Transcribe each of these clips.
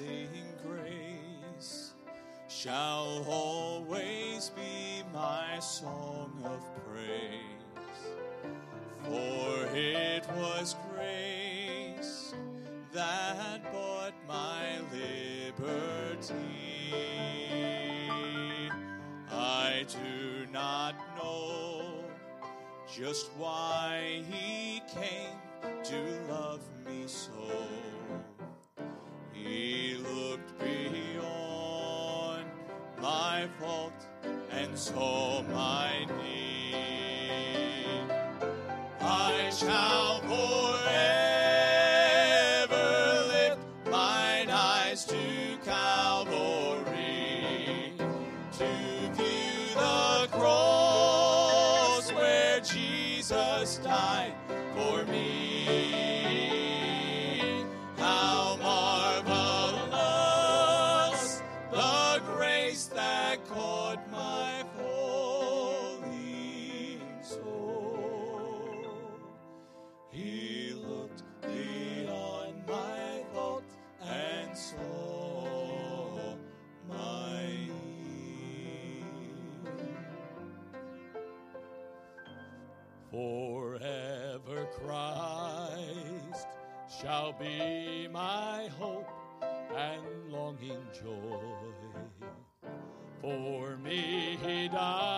amazing grace shall always be my song of praise. For it was grace that bought my liberty. I do not know just why he came saw my need. I shall Forever Christ shall be my hope and longing joy. For me he died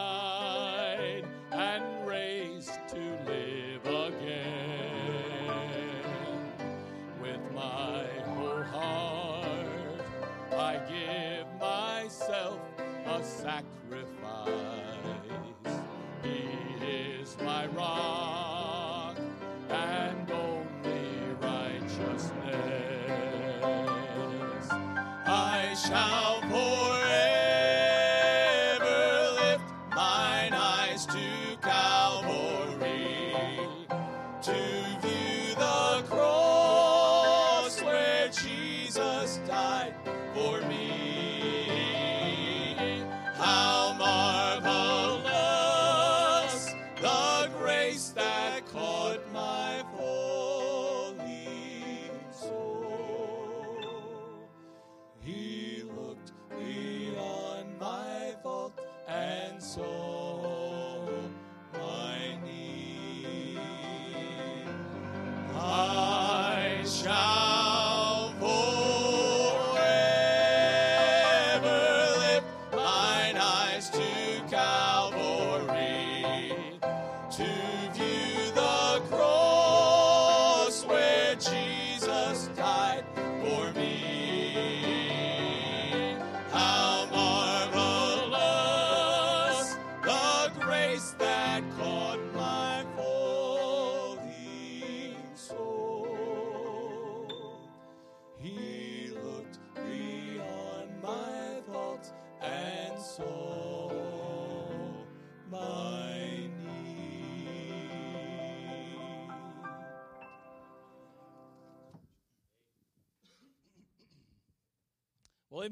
and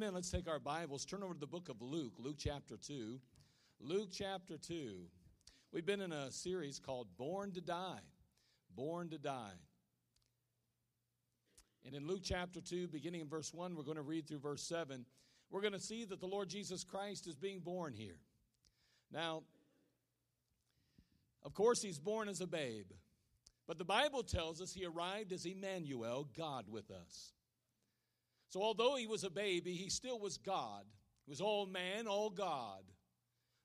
amen. Let's take our Bibles, turn over to the book of Luke, Luke chapter 2. Luke chapter 2. We've been in a series called Born to Die. Born to Die. And in Luke chapter 2, beginning in verse 1, we're going to read through verse 7. We're going to see that the Lord Jesus Christ is being born here. Now, of course, he's born as a babe. But the Bible tells us he arrived as Emmanuel, God with us. So, although he was a baby, he still was God. He was all man, all God.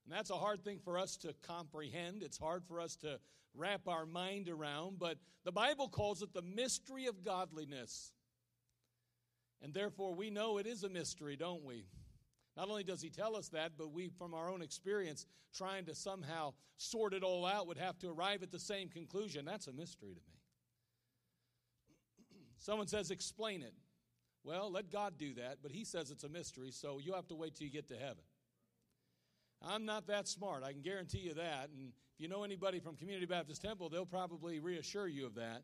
And that's a hard thing for us to comprehend. It's hard for us to wrap our mind around. But the Bible calls it the mystery of godliness. And therefore, we know it is a mystery, don't we? Not only does he tell us that, but we, from our own experience, trying to somehow sort it all out, would have to arrive at the same conclusion. That's a mystery to me. Someone says, explain it. Well, let God do that, but He says it's a mystery, so you have to wait till you get to heaven. I'm not that smart, I can guarantee you that. And if you know anybody from Community Baptist Temple, they'll probably reassure you of that.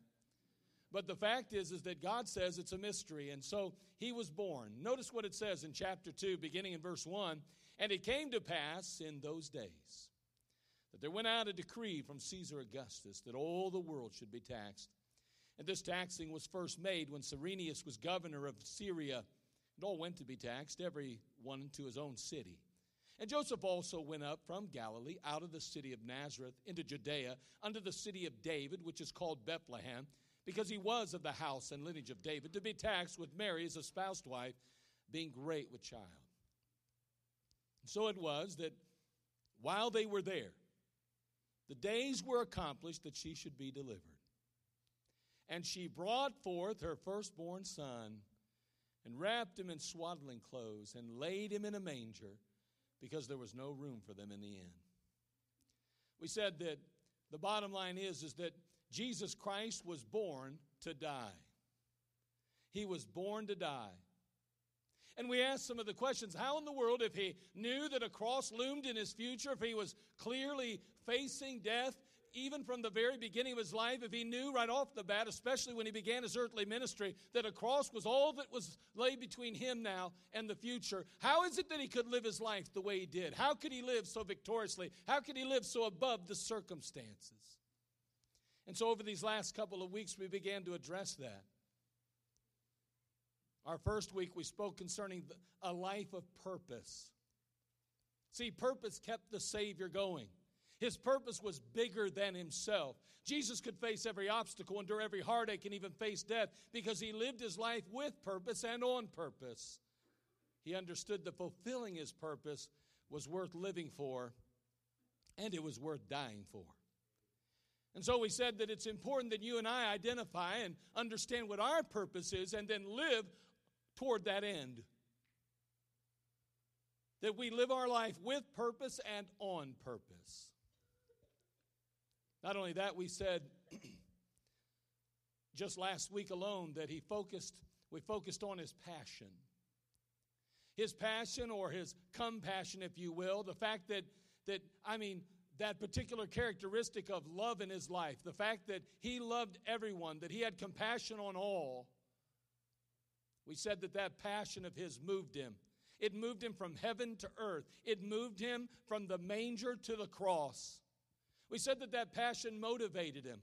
But the fact is, is that God says it's a mystery, and so He was born. Notice what it says in chapter 2, beginning in verse 1 And it came to pass in those days that there went out a decree from Caesar Augustus that all the world should be taxed. And this taxing was first made when Cyrenius was governor of Syria It all went to be taxed, every one to his own city. And Joseph also went up from Galilee out of the city of Nazareth into Judea unto the city of David, which is called Bethlehem, because he was of the house and lineage of David, to be taxed with Mary, his espoused wife, being great with child. So it was that while they were there, the days were accomplished that she should be delivered. And she brought forth her firstborn son and wrapped him in swaddling clothes and laid him in a manger because there was no room for them in the inn. We said that the bottom line is, is that Jesus Christ was born to die. He was born to die. And we asked some of the questions how in the world, if he knew that a cross loomed in his future, if he was clearly facing death, even from the very beginning of his life, if he knew right off the bat, especially when he began his earthly ministry, that a cross was all that was lay between him now and the future, how is it that he could live his life the way he did? How could he live so victoriously? How could he live so above the circumstances? And so, over these last couple of weeks, we began to address that. Our first week, we spoke concerning a life of purpose. See, purpose kept the Savior going. His purpose was bigger than himself. Jesus could face every obstacle, endure every heartache, and even face death because he lived his life with purpose and on purpose. He understood that fulfilling his purpose was worth living for and it was worth dying for. And so we said that it's important that you and I identify and understand what our purpose is and then live toward that end. That we live our life with purpose and on purpose. Not only that, we said just last week alone that he focused, we focused on his passion. His passion or his compassion, if you will, the fact that, that I mean, that particular characteristic of love in his life, the fact that he loved everyone, that he had compassion on all, we said that that passion of his moved him. It moved him from heaven to earth. It moved him from the manger to the cross. We said that that passion motivated him.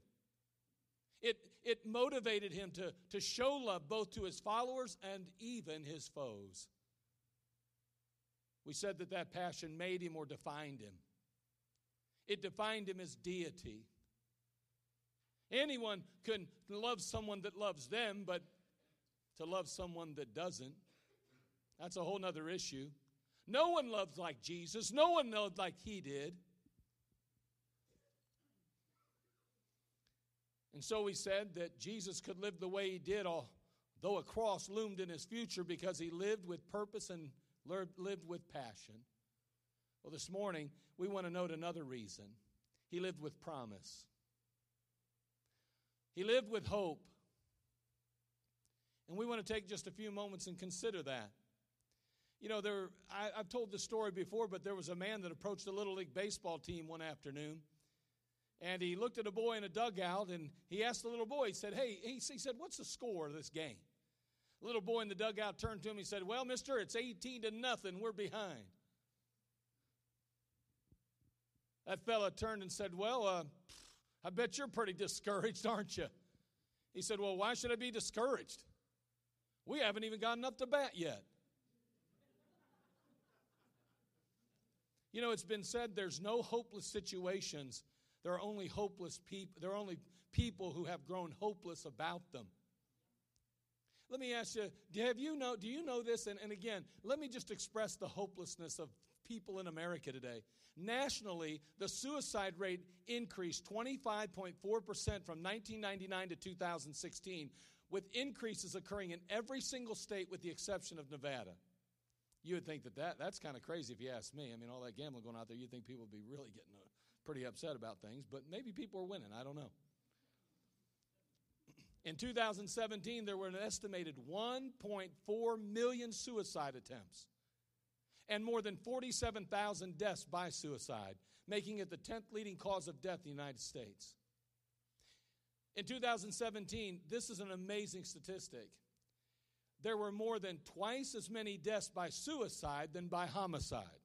It, it motivated him to, to show love both to his followers and even his foes. We said that that passion made him or defined him. It defined him as deity. Anyone can love someone that loves them, but to love someone that doesn't, that's a whole other issue. No one loves like Jesus, no one loved like he did. And so he said that Jesus could live the way he did, although a cross loomed in his future because he lived with purpose and lived with passion. Well, this morning, we want to note another reason. He lived with promise, he lived with hope. And we want to take just a few moments and consider that. You know, there, I, have told this story before, but there was a man that approached a Little League baseball team one afternoon. And he looked at a boy in a dugout and he asked the little boy, he said, Hey, he, said, what's the score of this game? The little boy in the dugout turned to him. He said, Well, mister, it's 18 to nothing. We're behind. That fella turned and said, Well, uh, I bet you're pretty discouraged, aren't you? He said, Well, why should I be discouraged? We haven't even gotten up to bat yet. You know, it's been said there's no hopeless situations. There are only hopeless people. There are only people who have grown hopeless about them. Let me ask you, have you know, do you know this? And, and again, let me just express the hopelessness of people in America today. Nationally, the suicide rate increased 25.4% from 1999 to 2016, with increases occurring in every single state with the exception of Nevada. You would think that, that that's kind of crazy if you ask me. I mean, all that gambling going out there, you'd think people would be really getting pretty upset about things, but maybe people are winning. I don't know. In 2017, there were an estimated 1.4 million suicide attempts and more than 47,000 deaths by suicide, making it the 10th leading cause of death in the United States. In 2017, this is an amazing statistic. There were more than twice as many deaths by suicide than by homicide.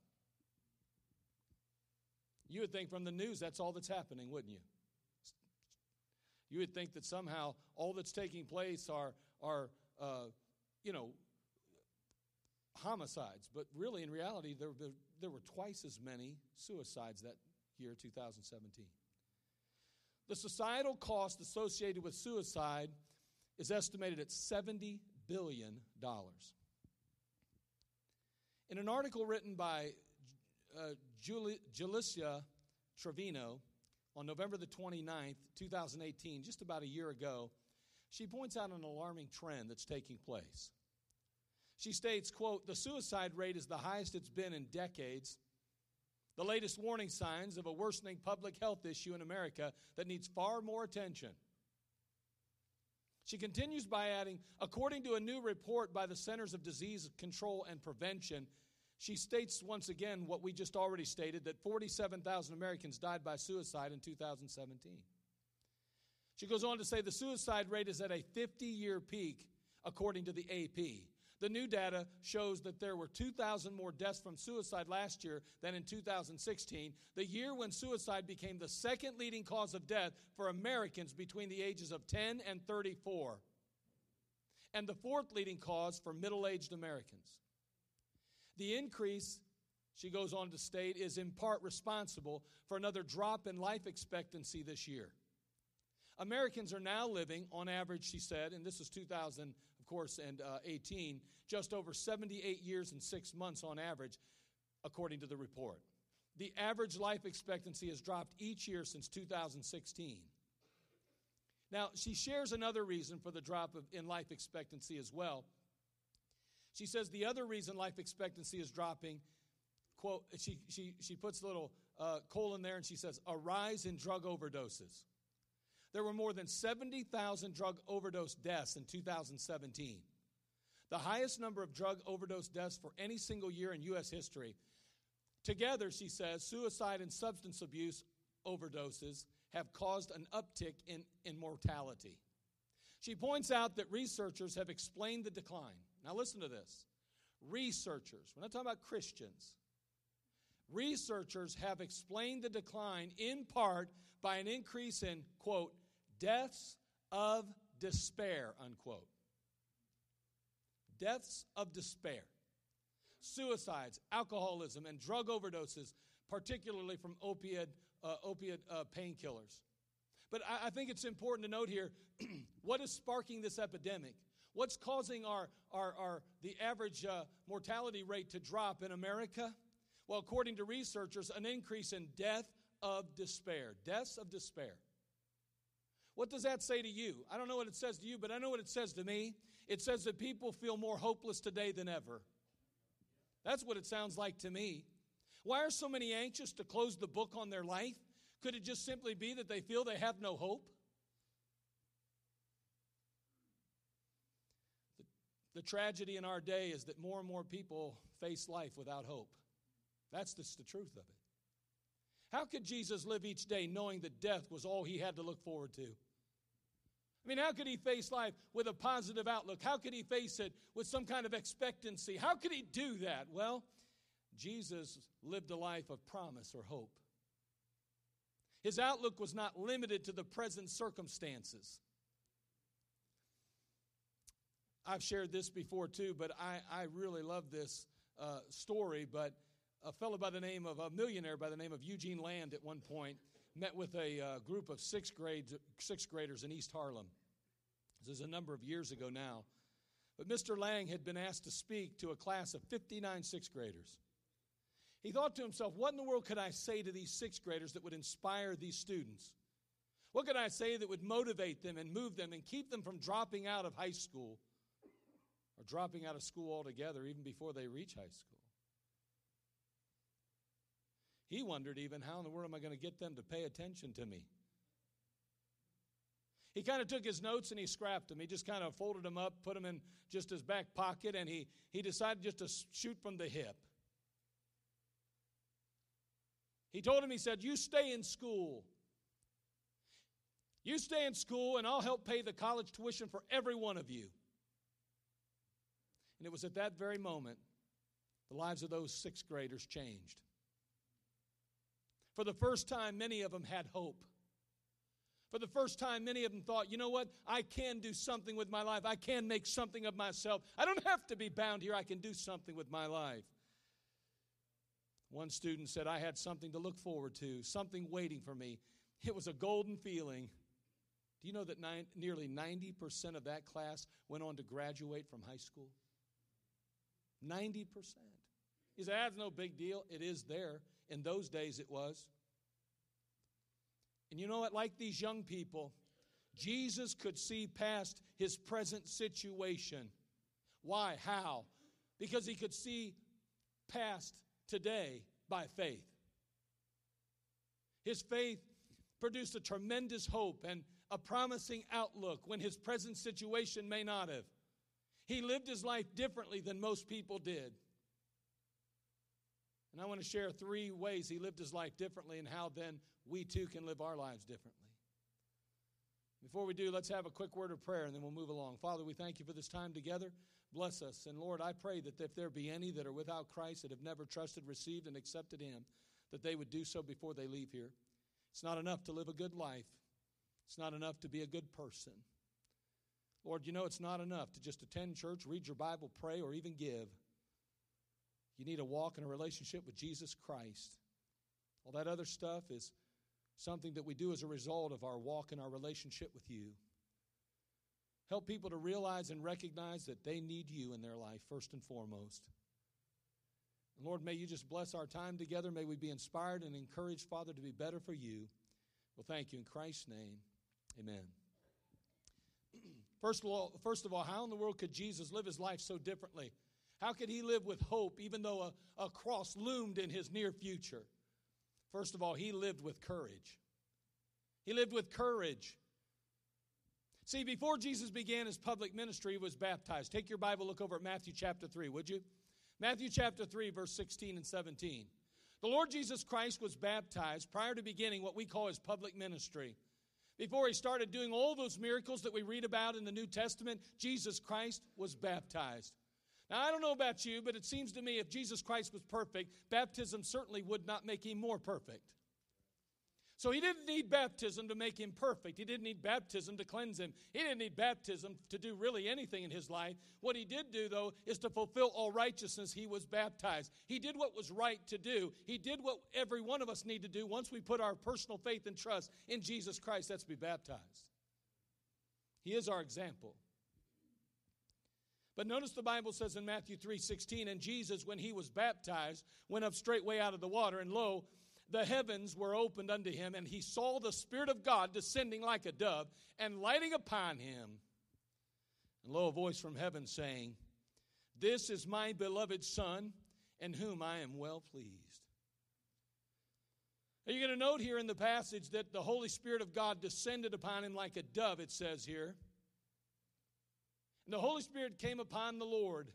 You would think from the news that's all that's happening, wouldn't you? You would think that somehow all that's taking place are, are uh, you know, homicides, but really, in reality, there, there, there were twice as many suicides that year, 2017. The societal cost associated with suicide is estimated at $70 billion. In an article written by uh, Julissa Trevino on November the 29th, 2018, just about a year ago, she points out an alarming trend that's taking place. She states, quote, the suicide rate is the highest it's been in decades. The latest warning signs of a worsening public health issue in America that needs far more attention. She continues by adding, according to a new report by the Centers of Disease Control and Prevention, she states once again what we just already stated that 47,000 Americans died by suicide in 2017. She goes on to say the suicide rate is at a 50 year peak, according to the AP. The new data shows that there were 2,000 more deaths from suicide last year than in 2016, the year when suicide became the second leading cause of death for Americans between the ages of 10 and 34, and the fourth leading cause for middle aged Americans. The increase, she goes on to state, is in part responsible for another drop in life expectancy this year. Americans are now living, on average, she said, and this is 2000, of course, and uh, 18, just over 78 years and six months on average, according to the report. The average life expectancy has dropped each year since 2016. Now, she shares another reason for the drop of, in life expectancy as well. She says the other reason life expectancy is dropping, quote, she, she, she puts a little uh, colon there and she says, a rise in drug overdoses. There were more than 70,000 drug overdose deaths in 2017, the highest number of drug overdose deaths for any single year in U.S. history. Together, she says, suicide and substance abuse overdoses have caused an uptick in, in mortality. She points out that researchers have explained the decline. Now, listen to this. Researchers, we're not talking about Christians, researchers have explained the decline in part by an increase in, quote, deaths of despair, unquote. Deaths of despair. Suicides, alcoholism, and drug overdoses, particularly from opiate, uh, opiate uh, painkillers. But I, I think it's important to note here what is sparking this epidemic? What's causing our, our, our the average uh, mortality rate to drop in America? Well, according to researchers, an increase in death of despair. Deaths of despair. What does that say to you? I don't know what it says to you, but I know what it says to me. It says that people feel more hopeless today than ever. That's what it sounds like to me. Why are so many anxious to close the book on their life? Could it just simply be that they feel they have no hope? The, the tragedy in our day is that more and more people face life without hope. That's just the truth of it. How could Jesus live each day knowing that death was all he had to look forward to? I mean, how could he face life with a positive outlook? How could he face it with some kind of expectancy? How could he do that? Well, Jesus lived a life of promise or hope. His outlook was not limited to the present circumstances. I've shared this before too, but I, I really love this uh, story. But a fellow by the name of a millionaire by the name of Eugene Lang at one point met with a uh, group of sixth, grade, sixth graders in East Harlem. This is a number of years ago now. But Mr. Lang had been asked to speak to a class of 59 sixth graders. He thought to himself, what in the world could I say to these sixth graders that would inspire these students? What could I say that would motivate them and move them and keep them from dropping out of high school or dropping out of school altogether even before they reach high school? He wondered even, how in the world am I going to get them to pay attention to me? He kind of took his notes and he scrapped them. He just kind of folded them up, put them in just his back pocket, and he, he decided just to shoot from the hip. He told him, he said, You stay in school. You stay in school, and I'll help pay the college tuition for every one of you. And it was at that very moment the lives of those sixth graders changed. For the first time, many of them had hope. For the first time, many of them thought, you know what? I can do something with my life. I can make something of myself. I don't have to be bound here. I can do something with my life. One student said, I had something to look forward to, something waiting for me. It was a golden feeling. Do you know that nine, nearly 90% of that class went on to graduate from high school? 90%. You say, that's no big deal. It is there. In those days, it was. And you know what? Like these young people, Jesus could see past his present situation. Why? How? Because he could see past today by faith. His faith produced a tremendous hope and a promising outlook when his present situation may not have. He lived his life differently than most people did. And I want to share three ways he lived his life differently and how then we too can live our lives differently. Before we do, let's have a quick word of prayer and then we'll move along. Father, we thank you for this time together. Bless us. And Lord, I pray that if there be any that are without Christ, that have never trusted, received, and accepted Him, that they would do so before they leave here. It's not enough to live a good life, it's not enough to be a good person. Lord, you know it's not enough to just attend church, read your Bible, pray, or even give. You need to walk in a relationship with Jesus Christ. All that other stuff is something that we do as a result of our walk in our relationship with you. Help people to realize and recognize that they need you in their life, first and foremost. And Lord, may you just bless our time together. May we be inspired and encouraged, Father, to be better for you. Well, thank you. In Christ's name, amen. First of, all, first of all, how in the world could Jesus live his life so differently? How could he live with hope even though a, a cross loomed in his near future? First of all, he lived with courage. He lived with courage. See, before Jesus began his public ministry, he was baptized. Take your Bible, look over at Matthew chapter 3, would you? Matthew chapter 3, verse 16 and 17. The Lord Jesus Christ was baptized prior to beginning what we call his public ministry. Before he started doing all those miracles that we read about in the New Testament, Jesus Christ was baptized. Now, I don't know about you, but it seems to me if Jesus Christ was perfect, baptism certainly would not make him more perfect. So he didn't need baptism to make him perfect. He didn't need baptism to cleanse him. He didn't need baptism to do really anything in his life. What he did do, though, is to fulfill all righteousness. He was baptized. He did what was right to do. He did what every one of us need to do once we put our personal faith and trust in Jesus Christ. That's to be baptized. He is our example. But notice the Bible says in Matthew 3:16, and Jesus, when he was baptized, went up straightway out of the water, and lo, the heavens were opened unto him, and he saw the Spirit of God descending like a dove and lighting upon him. And lo, a voice from heaven saying, This is my beloved Son, in whom I am well pleased. Are you going to note here in the passage that the Holy Spirit of God descended upon him like a dove, it says here. And the Holy Spirit came upon the Lord.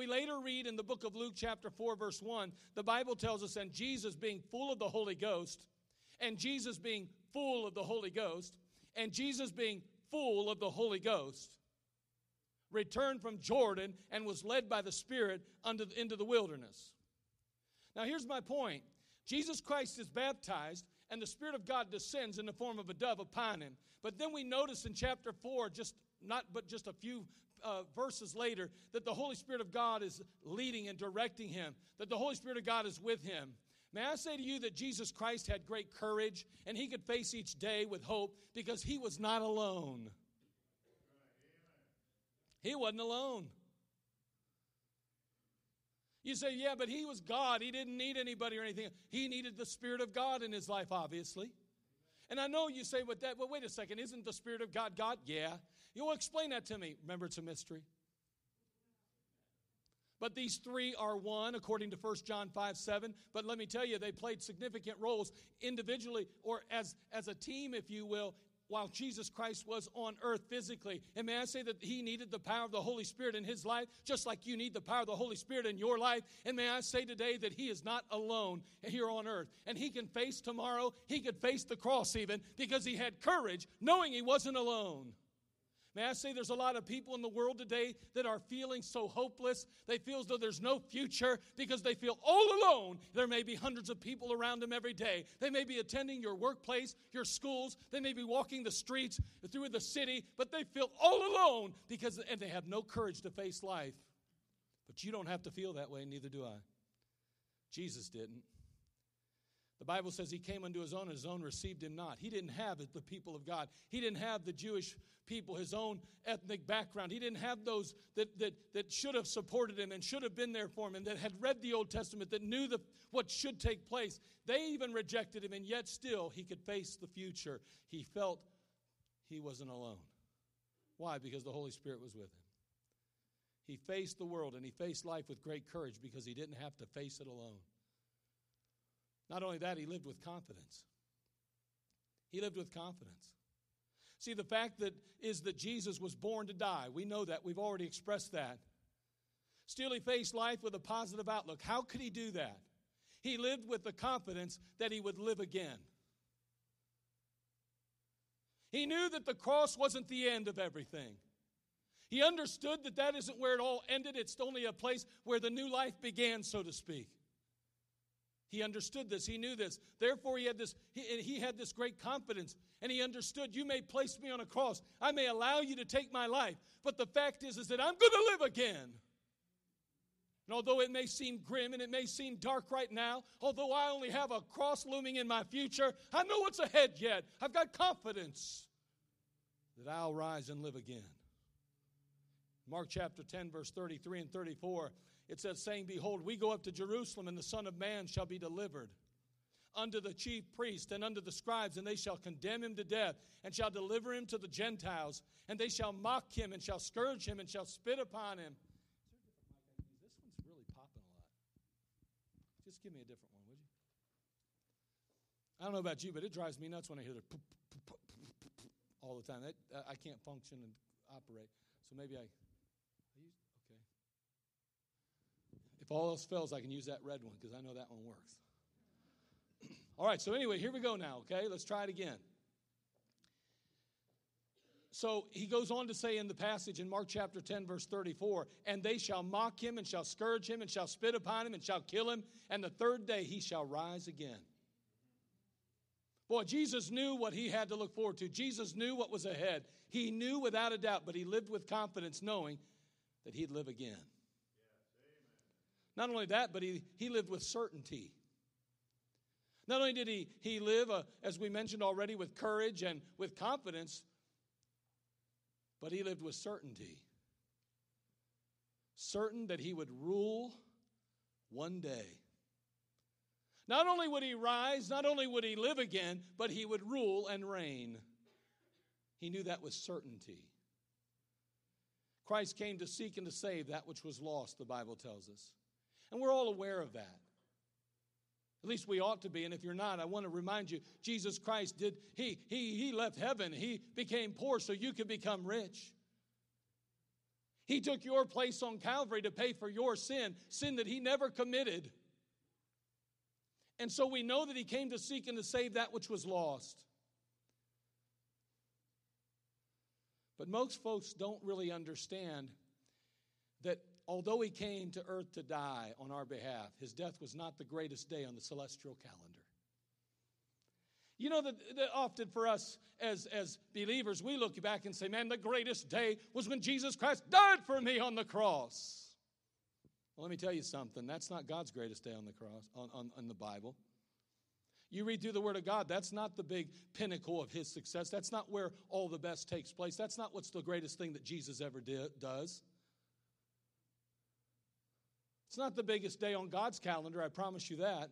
We later read in the book of Luke, chapter 4, verse 1, the Bible tells us, and Jesus being full of the Holy Ghost, and Jesus being full of the Holy Ghost, and Jesus being full of the Holy Ghost, returned from Jordan and was led by the Spirit into the wilderness. Now, here's my point Jesus Christ is baptized, and the Spirit of God descends in the form of a dove upon him. But then we notice in chapter 4, just not but just a few uh, verses later that the Holy Spirit of God is leading and directing him, that the Holy Spirit of God is with him. May I say to you that Jesus Christ had great courage and he could face each day with hope because he was not alone. He wasn't alone. You say, yeah, but he was God. He didn't need anybody or anything. He needed the Spirit of God in his life, obviously. And I know you say, but that, well, wait a second, isn't the Spirit of God God? Yeah. You'll explain that to me. Remember, it's a mystery. But these three are one, according to 1 John 5 7. But let me tell you, they played significant roles individually or as, as a team, if you will, while Jesus Christ was on earth physically. And may I say that he needed the power of the Holy Spirit in his life, just like you need the power of the Holy Spirit in your life. And may I say today that he is not alone here on earth. And he can face tomorrow, he could face the cross even, because he had courage, knowing he wasn't alone. May I say there's a lot of people in the world today that are feeling so hopeless. They feel as though there's no future because they feel all alone. There may be hundreds of people around them every day. They may be attending your workplace, your schools. They may be walking the streets through the city, but they feel all alone because and they have no courage to face life. But you don't have to feel that way, neither do I. Jesus didn't. The Bible says he came unto his own, and his own received him not. He didn't have the people of God. He didn't have the Jewish people, his own ethnic background. He didn't have those that, that, that should have supported him and should have been there for him and that had read the Old Testament, that knew the, what should take place. They even rejected him, and yet still he could face the future. He felt he wasn't alone. Why? Because the Holy Spirit was with him. He faced the world and he faced life with great courage because he didn't have to face it alone. Not only that, he lived with confidence. He lived with confidence. See, the fact that is that Jesus was born to die. We know that. We've already expressed that. Still, he faced life with a positive outlook. How could he do that? He lived with the confidence that he would live again. He knew that the cross wasn't the end of everything. He understood that that isn't where it all ended, it's only a place where the new life began, so to speak. He understood this. He knew this. Therefore, he had this, he, he, had this great confidence. And he understood, you may place me on a cross. I may allow you to take my life. But the fact is, is that I'm going to live again. And although it may seem grim and it may seem dark right now, although I only have a cross looming in my future, I know what's ahead yet. I've got confidence that I'll rise and live again. Mark chapter 10, verse 33 and 34 it says, saying, Behold, we go up to Jerusalem, and the Son of Man shall be delivered unto the chief priest and unto the scribes, and they shall condemn him to death, and shall deliver him to the Gentiles, and they shall mock him, and shall scourge him, and shall spit upon him. This one's really popping a lot. Just give me a different one, would you? I don't know about you, but it drives me nuts when I hear the all the time. I can't function and operate. So maybe I If all else fails, I can use that red one because I know that one works. all right, so anyway, here we go now, okay? Let's try it again. So he goes on to say in the passage in Mark chapter 10, verse 34 And they shall mock him, and shall scourge him, and shall spit upon him, and shall kill him, and the third day he shall rise again. Boy, Jesus knew what he had to look forward to. Jesus knew what was ahead. He knew without a doubt, but he lived with confidence, knowing that he'd live again. Not only that, but he, he lived with certainty. Not only did he, he live, uh, as we mentioned already, with courage and with confidence, but he lived with certainty. Certain that he would rule one day. Not only would he rise, not only would he live again, but he would rule and reign. He knew that with certainty. Christ came to seek and to save that which was lost, the Bible tells us. And we're all aware of that. At least we ought to be. And if you're not, I want to remind you Jesus Christ did, he, he, he left heaven. He became poor so you could become rich. He took your place on Calvary to pay for your sin, sin that he never committed. And so we know that he came to seek and to save that which was lost. But most folks don't really understand that although he came to earth to die on our behalf, his death was not the greatest day on the celestial calendar. You know that, that, often for us as, as believers, we look back and say, man, the greatest day was when Jesus Christ died for me on the cross. Well, let me tell you something. That's not God's greatest day on the cross, on, on, on the Bible. You read through the Word of God, that's not the big pinnacle of his success. That's not where all the best takes place. That's not what's the greatest thing that Jesus ever did, does. It's not the biggest day on God's calendar, I promise you that.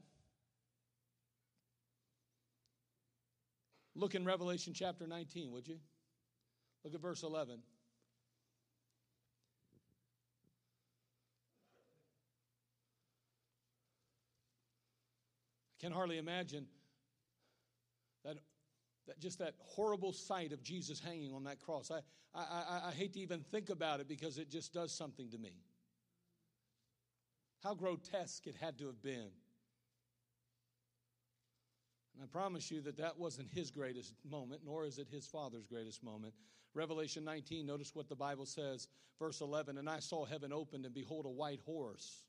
Look in Revelation chapter 19, would you? Look at verse 11. I can hardly imagine that, that just that horrible sight of Jesus hanging on that cross. I, I, I, I hate to even think about it because it just does something to me. How grotesque it had to have been. And I promise you that that wasn't his greatest moment, nor is it his father's greatest moment. Revelation 19, notice what the Bible says, verse 11. And I saw heaven opened, and behold, a white horse.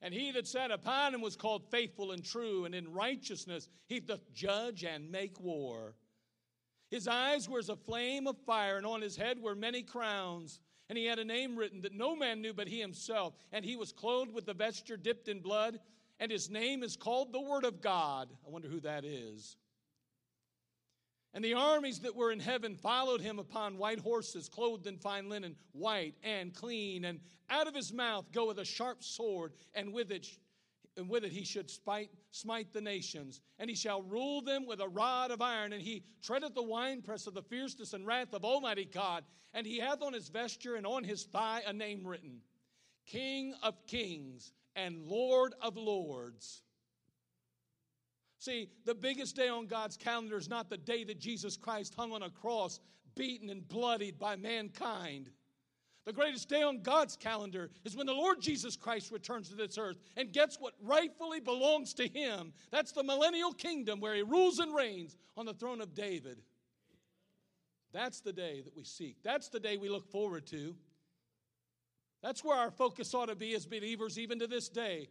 And he that sat upon him was called faithful and true, and in righteousness he doth judge and make war. His eyes were as a flame of fire, and on his head were many crowns. And he had a name written that no man knew but he himself. And he was clothed with the vesture dipped in blood, and his name is called the Word of God. I wonder who that is. And the armies that were in heaven followed him upon white horses, clothed in fine linen, white and clean. And out of his mouth goeth a sharp sword, and with it and with it he should spite, smite the nations. And he shall rule them with a rod of iron. And he treadeth the winepress of the fierceness and wrath of Almighty God. And he hath on his vesture and on his thigh a name written King of kings and Lord of lords. See, the biggest day on God's calendar is not the day that Jesus Christ hung on a cross, beaten and bloodied by mankind. The greatest day on God's calendar is when the Lord Jesus Christ returns to this earth and gets what rightfully belongs to him. That's the millennial kingdom where he rules and reigns on the throne of David. That's the day that we seek. That's the day we look forward to. That's where our focus ought to be as believers, even to this day.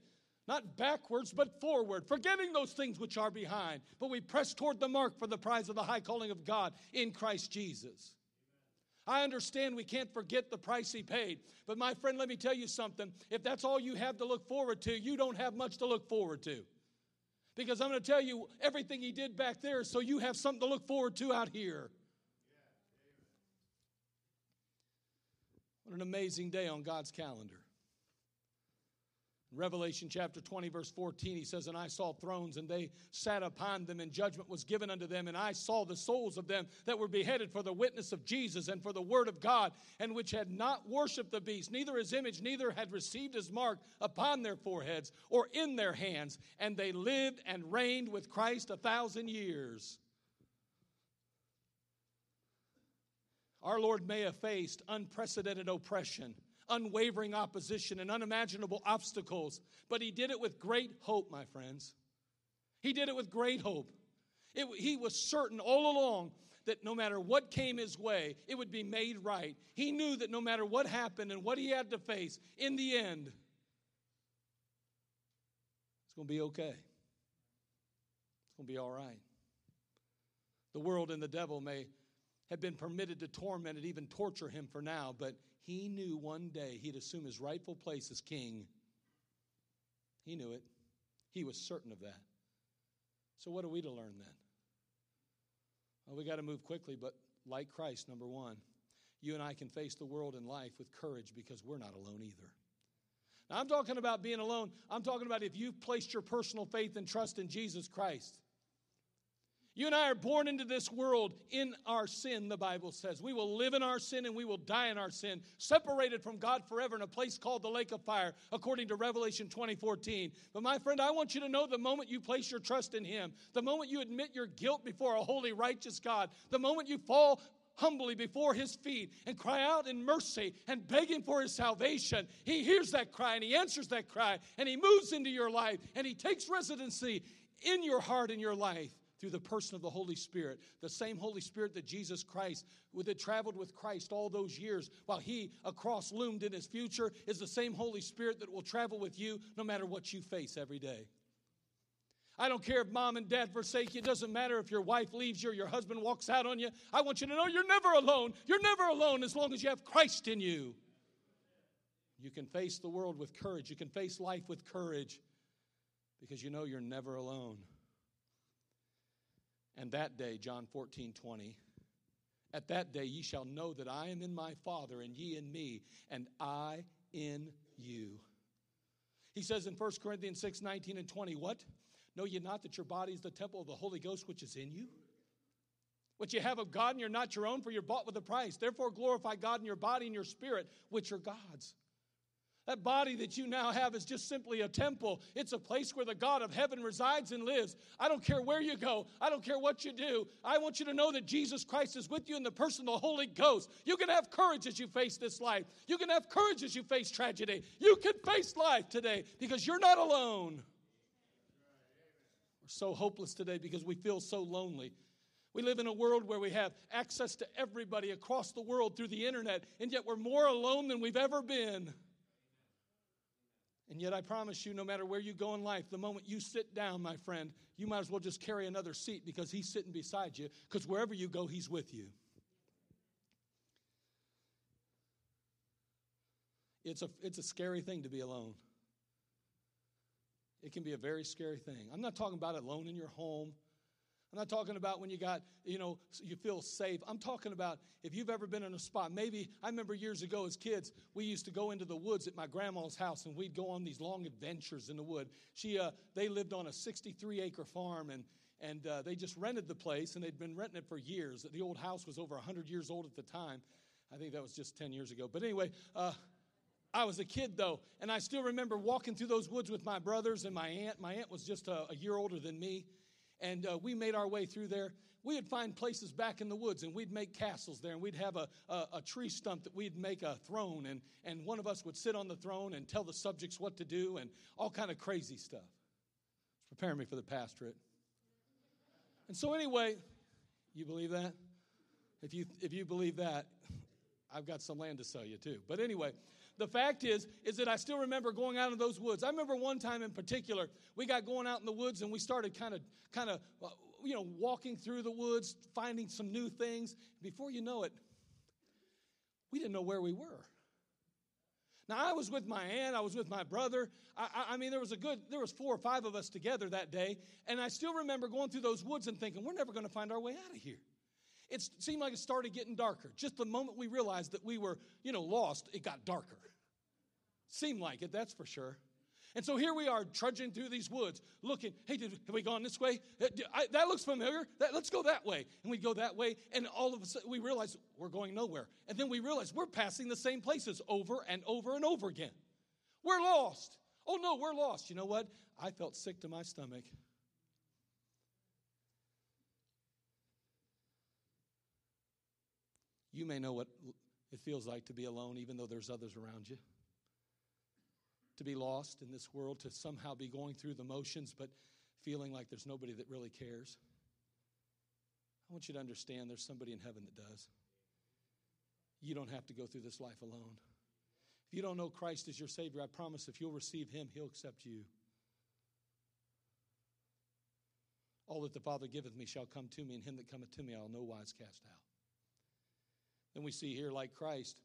Not backwards, but forward, forgetting those things which are behind. But we press toward the mark for the prize of the high calling of God in Christ Jesus. I understand we can't forget the price he paid. But my friend, let me tell you something. If that's all you have to look forward to, you don't have much to look forward to. Because I'm going to tell you everything he did back there, so you have something to look forward to out here. What an amazing day on God's calendar. Revelation chapter 20, verse 14, he says, And I saw thrones, and they sat upon them, and judgment was given unto them. And I saw the souls of them that were beheaded for the witness of Jesus and for the word of God, and which had not worshipped the beast, neither his image, neither had received his mark upon their foreheads or in their hands. And they lived and reigned with Christ a thousand years. Our Lord may have faced unprecedented oppression unwavering opposition and unimaginable obstacles, but he did it with great hope, my friends. He did it with great hope. It, he was certain all along that no matter what came his way, it would be made right. He knew that no matter what happened and what he had to face, in the end, it's going to be okay. It's going to be all right. The world and the devil may have been permitted to torment and even torture him for now, but he knew one day he'd assume his rightful place as king. He knew it. He was certain of that. So, what are we to learn then? Well, we got to move quickly, but like Christ, number one, you and I can face the world and life with courage because we're not alone either. Now, I'm talking about being alone. I'm talking about if you've placed your personal faith and trust in Jesus Christ. You and I are born into this world in our sin, the Bible says. We will live in our sin and we will die in our sin, separated from God forever in a place called the lake of fire, according to Revelation 20:14. But my friend, I want you to know the moment you place your trust in Him, the moment you admit your guilt before a holy, righteous God, the moment you fall humbly before his feet and cry out in mercy and beg him for his salvation, he hears that cry and he answers that cry and he moves into your life and he takes residency in your heart and your life through the person of the Holy Spirit. The same Holy Spirit that Jesus Christ, that traveled with Christ all those years while he across loomed in his future, is the same Holy Spirit that will travel with you no matter what you face every day. I don't care if mom and dad forsake you. It doesn't matter if your wife leaves you or your husband walks out on you. I want you to know you're never alone. You're never alone as long as you have Christ in you. You can face the world with courage. You can face life with courage because you know you're never alone. And that day, John 14, 20, at that day ye shall know that I am in my Father, and ye in me, and I in you. He says in 1 Corinthians 6, 19 and 20, What? Know ye not that your body is the temple of the Holy Ghost which is in you? What you have of God, and you're not your own, for you're bought with a price. Therefore glorify God in your body and your spirit, which are God's. That body that you now have is just simply a temple. It's a place where the God of heaven resides and lives. I don't care where you go, I don't care what you do. I want you to know that Jesus Christ is with you in the person of the Holy Ghost. You can have courage as you face this life, you can have courage as you face tragedy. You can face life today because you're not alone. We're so hopeless today because we feel so lonely. We live in a world where we have access to everybody across the world through the internet, and yet we're more alone than we've ever been. And yet, I promise you, no matter where you go in life, the moment you sit down, my friend, you might as well just carry another seat because he's sitting beside you, because wherever you go, he's with you. It's a, it's a scary thing to be alone. It can be a very scary thing. I'm not talking about alone in your home. I'm not talking about when you got, you know, you feel safe. I'm talking about if you've ever been in a spot. Maybe I remember years ago as kids, we used to go into the woods at my grandma's house and we'd go on these long adventures in the wood. She, uh, they lived on a 63 acre farm and and uh, they just rented the place and they'd been renting it for years. The old house was over 100 years old at the time. I think that was just 10 years ago. But anyway, uh, I was a kid though, and I still remember walking through those woods with my brothers and my aunt. My aunt was just a, a year older than me, and uh, we made our way through there. We'd find places back in the woods, and we'd make castles there, and we'd have a, a, a tree stump that we'd make a throne, and, and one of us would sit on the throne and tell the subjects what to do, and all kind of crazy stuff. It's preparing me for the pastorate. And so, anyway, you believe that? If you, if you believe that, I've got some land to sell you too. But anyway, the fact is, is that I still remember going out in those woods. I remember one time in particular, we got going out in the woods and we started kind of, kind of, uh, you know, walking through the woods, finding some new things. Before you know it, we didn't know where we were. Now I was with my aunt, I was with my brother. I, I, I, mean, there was a good, there was four or five of us together that day, and I still remember going through those woods and thinking, we're never going to find our way out of here. It seemed like it started getting darker. Just the moment we realized that we were, you know, lost, it got darker. Seemed like it, that's for sure. And so here we are trudging through these woods, looking, hey, did, have we gone this way? Uh, I, that looks familiar. That, let's go that way. And we go that way, and all of a sudden we realize we're going nowhere. And then we realize we're passing the same places over and over and over again. We're lost. Oh no, we're lost. You know what? I felt sick to my stomach. You may know what it feels like to be alone, even though there's others around you. To be lost in this world, to somehow be going through the motions, but feeling like there's nobody that really cares. I want you to understand there's somebody in heaven that does. You don't have to go through this life alone. If you don't know Christ as your Savior, I promise if you'll receive Him, He'll accept you. All that the Father giveth me shall come to me, and him that cometh to me I'll no wise cast out. Then we see here, like Christ,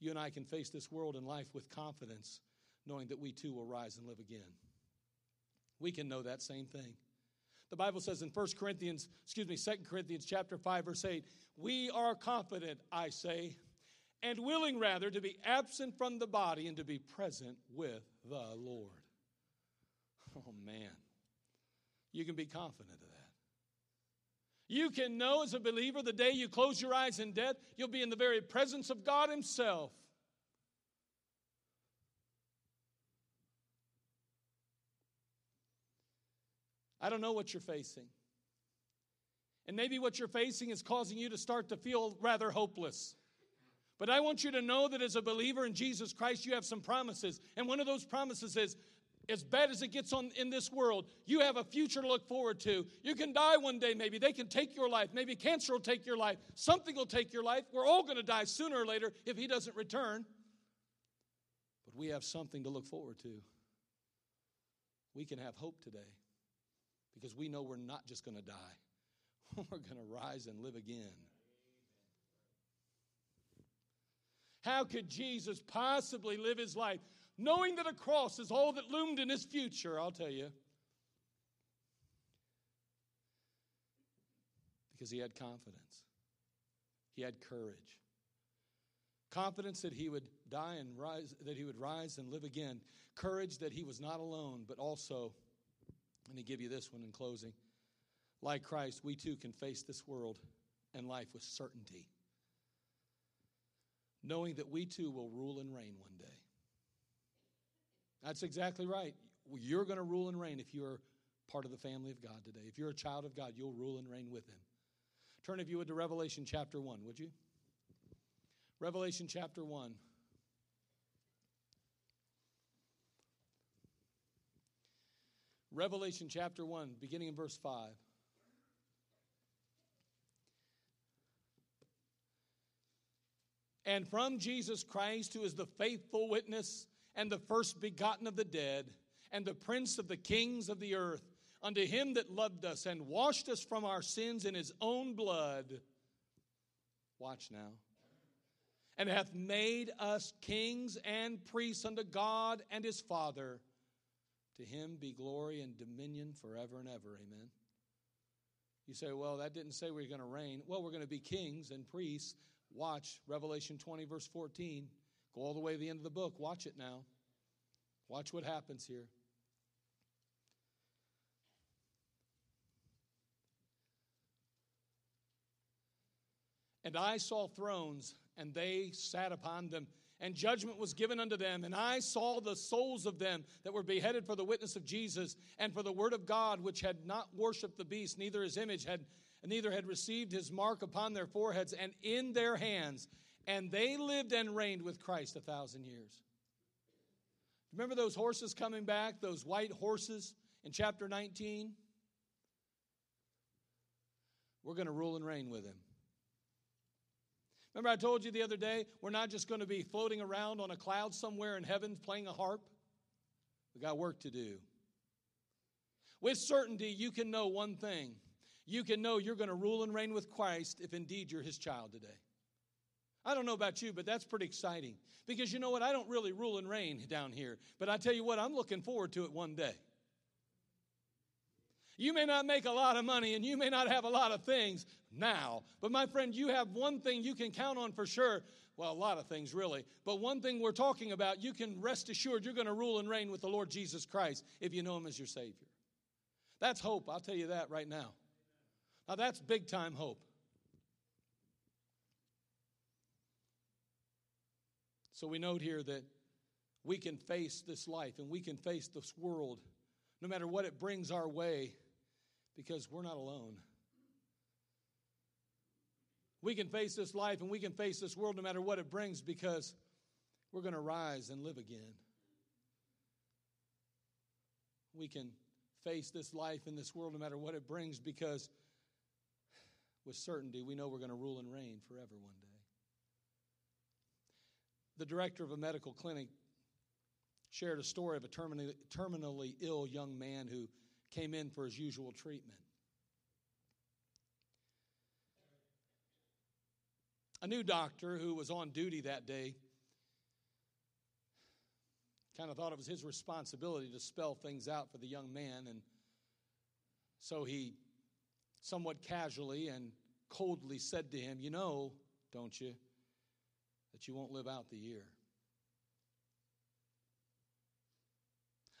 you and I can face this world and life with confidence, knowing that we too will rise and live again. We can know that same thing. The Bible says in 1 Corinthians, excuse me, 2 Corinthians chapter 5, verse 8, we are confident, I say, and willing rather to be absent from the body and to be present with the Lord. Oh man. You can be confident of that. You can know as a believer the day you close your eyes in death, you'll be in the very presence of God Himself. I don't know what you're facing. And maybe what you're facing is causing you to start to feel rather hopeless. But I want you to know that as a believer in Jesus Christ, you have some promises. And one of those promises is as bad as it gets on in this world, you have a future to look forward to. You can die one day, maybe. They can take your life. Maybe cancer will take your life. Something will take your life. We're all going to die sooner or later if he doesn't return. But we have something to look forward to. We can have hope today because we know we're not just going to die, we're going to rise and live again. How could Jesus possibly live his life knowing that a cross is all that loomed in his future, I'll tell you. Because he had confidence, he had courage. Confidence that he would die and rise, that he would rise and live again. Courage that he was not alone, but also, let me give you this one in closing. Like Christ, we too can face this world and life with certainty, knowing that we too will rule and reign one day. That's exactly right. You're going to rule and reign if you're part of the family of God today. If you're a child of God, you'll rule and reign with Him. Turn, if you would, to Revelation chapter 1, would you? Revelation chapter 1. Revelation chapter 1, beginning in verse 5. And from Jesus Christ, who is the faithful witness and the first begotten of the dead, and the prince of the kings of the earth, unto him that loved us and washed us from our sins in his own blood. Watch now. And hath made us kings and priests unto God and his Father to him be glory and dominion forever and ever. Amen. You say, well, that didn't say we we're going to reign. Well, we're going to be kings and priests. Watch Revelation 20, verse 14. Go all the way to the end of the book. Watch it now. Watch what happens here. And I saw thrones, and they sat upon them, and judgment was given unto them. And I saw the souls of them that were beheaded for the witness of Jesus and for the word of God, which had not worshipped the beast, neither his image had, neither had received his mark upon their foreheads and in their hands. And they lived and reigned with Christ a thousand years. Remember those horses coming back, those white horses in chapter 19? We're going to rule and reign with him. Remember, I told you the other day, we're not just going to be floating around on a cloud somewhere in heaven playing a harp. We got work to do. With certainty, you can know one thing. You can know you're going to rule and reign with Christ if indeed you're his child today. I don't know about you, but that's pretty exciting. Because you know what? I don't really rule and reign down here. But I tell you what, I'm looking forward to it one day. You may not make a lot of money and you may not have a lot of things now, but my friend, you have one thing you can count on for sure. Well, a lot of things really, but one thing we're talking about, you can rest assured you're going to rule and reign with the Lord Jesus Christ if you know Him as your Savior. That's hope, I'll tell you that right now. Now, that's big time hope. So we note here that we can face this life and we can face this world no matter what it brings our way because we're not alone. We can face this life and we can face this world no matter what it brings because we're going to rise and live again. We can face this life in this world no matter what it brings because with certainty we know we're going to rule and reign forever one day. The director of a medical clinic shared a story of a terminally ill young man who came in for his usual treatment. A new doctor who was on duty that day kind of thought it was his responsibility to spell things out for the young man, and so he somewhat casually and coldly said to him, You know, don't you, that you won't live out the year.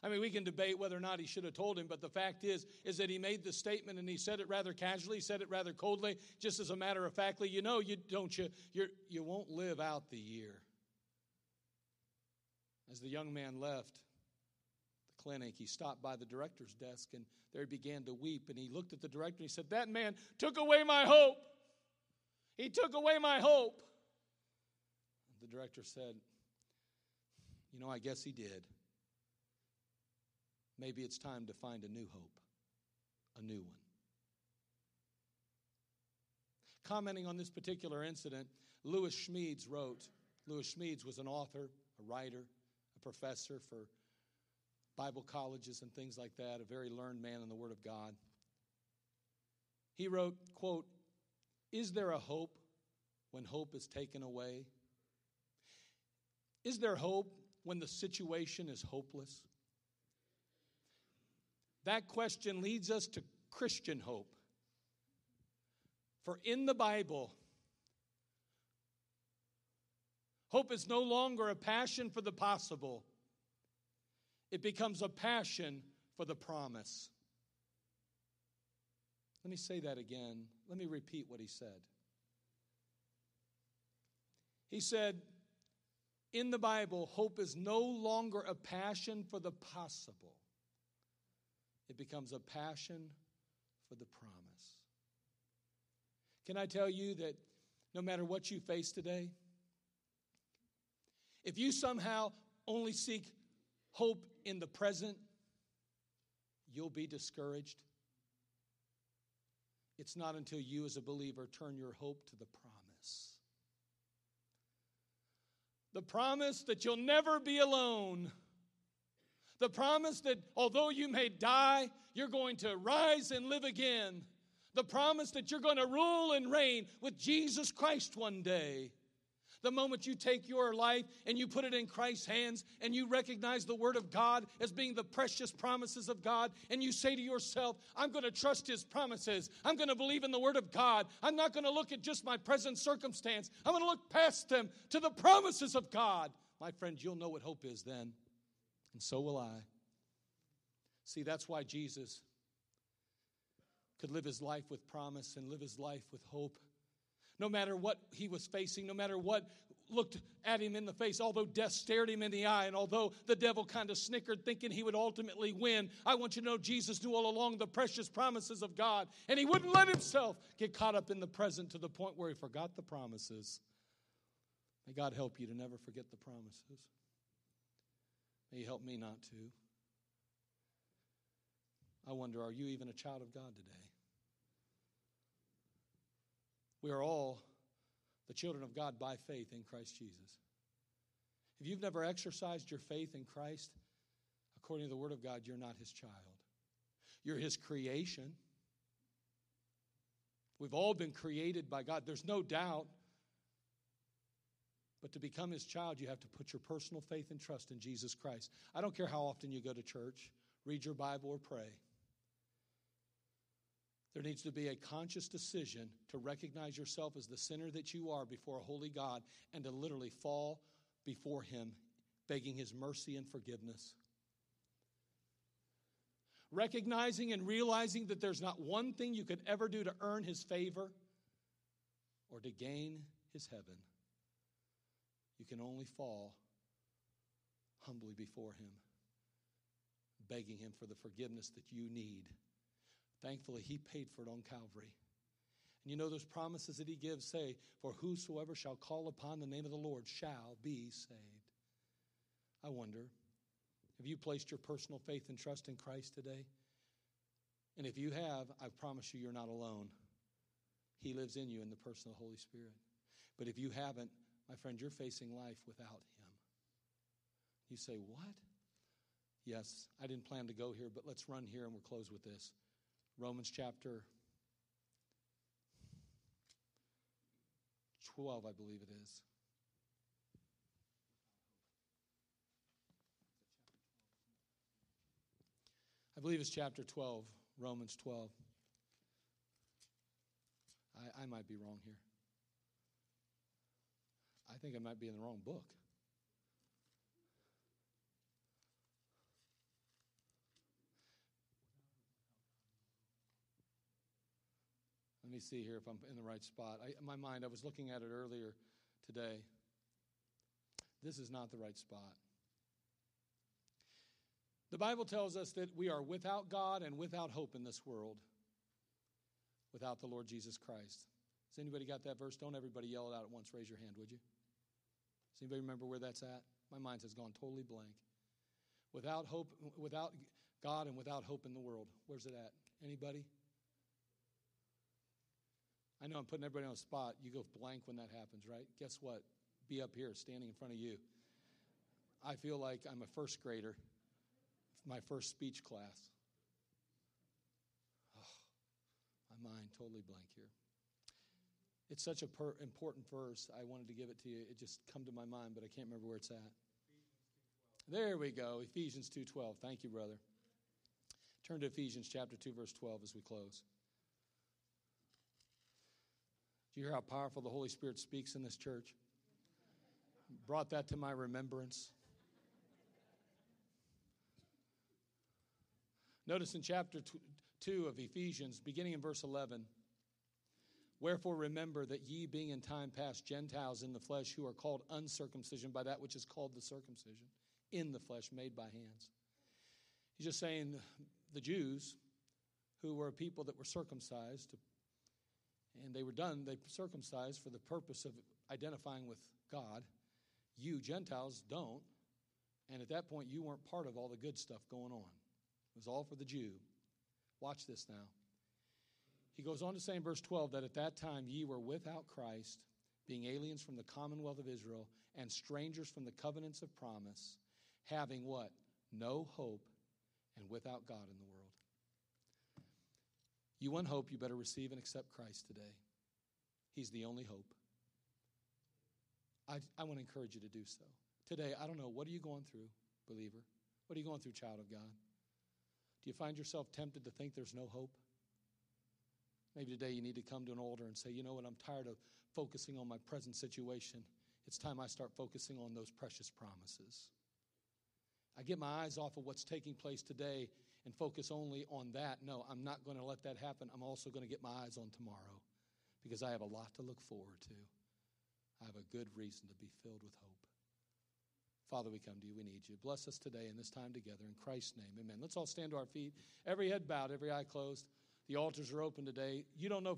I mean, we can debate whether or not he should have told him, but the fact is, is that he made the statement and he said it rather casually, said it rather coldly, just as a matter of factly. You know, you don't you you you won't live out the year. As the young man left the clinic, he stopped by the director's desk and there he began to weep. And he looked at the director and he said, "That man took away my hope. He took away my hope." The director said, "You know, I guess he did." Maybe it's time to find a new hope, a new one. Commenting on this particular incident, Lewis Smedes wrote Lewis Smedes was an author, a writer, a professor for Bible colleges and things like that, a very learned man in the Word of God. He wrote, quote, Is there a hope when hope is taken away? Is there hope when the situation is hopeless? That question leads us to Christian hope. For in the Bible, hope is no longer a passion for the possible, it becomes a passion for the promise. Let me say that again. Let me repeat what he said. He said, in the Bible, hope is no longer a passion for the possible it becomes a passion for the promise. Can I tell you that no matter what you face today, if you somehow only seek hope in the present, you'll be discouraged. It's not until you, as a believer, turn your hope to the promise The promise that you'll never be alone. The promise that although you may die, you're going to rise and live again. The promise that you're going to rule and reign with Jesus Christ one day. The moment you take your life and you put it in Christ's hands and you recognize the Word of God as being the precious promises of God, and you say to yourself, I'm going to trust His promises. I'm going to believe in the Word of God. I'm not going to look at just my present circumstance. I'm going to look past them to the promises of God. My friend, you'll know what hope is then, and so will I. See, that's why Jesus could live his life with promise and live his life with hope no matter what he was facing, no matter what looked at him in the face, although death stared him in the eye, and although the devil kind of snickered thinking he would ultimately win, I want you to know Jesus knew all along the precious promises of God, and he wouldn't let himself get caught up in the present to the point where he forgot the promises. May God help you to never forget the promises. May you help me not to. I wonder, are you even a child of God today? We are all the children of God by faith in Christ Jesus. If you've never exercised your faith in Christ, according to the Word of God, you're not His child. You're His creation. We've all been created by God. There's no doubt. But to become His child, you have to put your personal faith and trust in Jesus Christ. I don't care how often you go to church, read your Bible, or pray. There needs to be a conscious decision to recognize yourself as the sinner that you are before a holy God and to literally fall before Him, begging His mercy and forgiveness. Recognizing and realizing that there's not one thing you could ever do to earn His favor or to gain His heaven. You can only fall humbly before Him, begging Him for the forgiveness that you need. Thankfully, He paid for it on Calvary. And you know those promises that He gives say, For whosoever shall call upon the name of the Lord shall be saved. I wonder, have you placed your personal faith and trust in Christ today? And if you have, I promise you, you're not alone. He lives in you in the person of the Holy Spirit. But if you haven't, my friend, you're facing life without Him. You say, What? Yes, I didn't plan to go here, but let's run here and we'll close with this. Romans chapter 12, I believe it is. I believe it's chapter 12, Romans 12. I, I might be wrong here. I think I might be in the wrong book. Let me see here if I'm in the right spot. I, in my mind, I was looking at it earlier today. This is not the right spot. The Bible tells us that we are without God and without hope in this world without the Lord Jesus Christ. Has anybody got that verse? Don't everybody yell it out at once. Raise your hand, would you? Does anybody remember where that's at? My mind has gone totally blank. Without hope, without God and without hope in the world. Where's it at? Anybody? I know I'm putting everybody on the spot. You go blank when that happens, right? Guess what? Be up here standing in front of you. I feel like I'm a first grader, my first speech class. Oh, my mind totally blank here. It's such a per- important verse. I wanted to give it to you. It just come to my mind, but I can't remember where it's at. There we go. Ephesians 2:12. Thank you, brother. Turn to Ephesians chapter 2 verse 12 as we close. Do you hear how powerful the Holy Spirit speaks in this church? Brought that to my remembrance. Notice in chapter 2 of Ephesians, beginning in verse 11, Wherefore remember that ye, being in time past Gentiles in the flesh, who are called uncircumcision by that which is called the circumcision, in the flesh, made by hands. He's just saying the Jews, who were a people that were circumcised and they were done, they circumcised for the purpose of identifying with God. You, Gentiles, don't. And at that point, you weren't part of all the good stuff going on. It was all for the Jew. Watch this now. He goes on to say in verse 12 that at that time ye were without Christ, being aliens from the commonwealth of Israel, and strangers from the covenants of promise, having what? No hope and without God in the world. You want hope, you better receive and accept Christ today. He's the only hope. I, I want to encourage you to do so. Today, I don't know, what are you going through, believer? What are you going through, child of God? Do you find yourself tempted to think there's no hope? Maybe today you need to come to an altar and say, you know what, I'm tired of focusing on my present situation. It's time I start focusing on those precious promises. I get my eyes off of what's taking place today and focus only on that. No, I'm not going to let that happen. I'm also going to get my eyes on tomorrow because I have a lot to look forward to. I have a good reason to be filled with hope. Father, we come to you. We need you. Bless us today in this time together. In Christ's name, amen. Let's all stand to our feet. Every head bowed, every eye closed. The altars are open today. You don't know.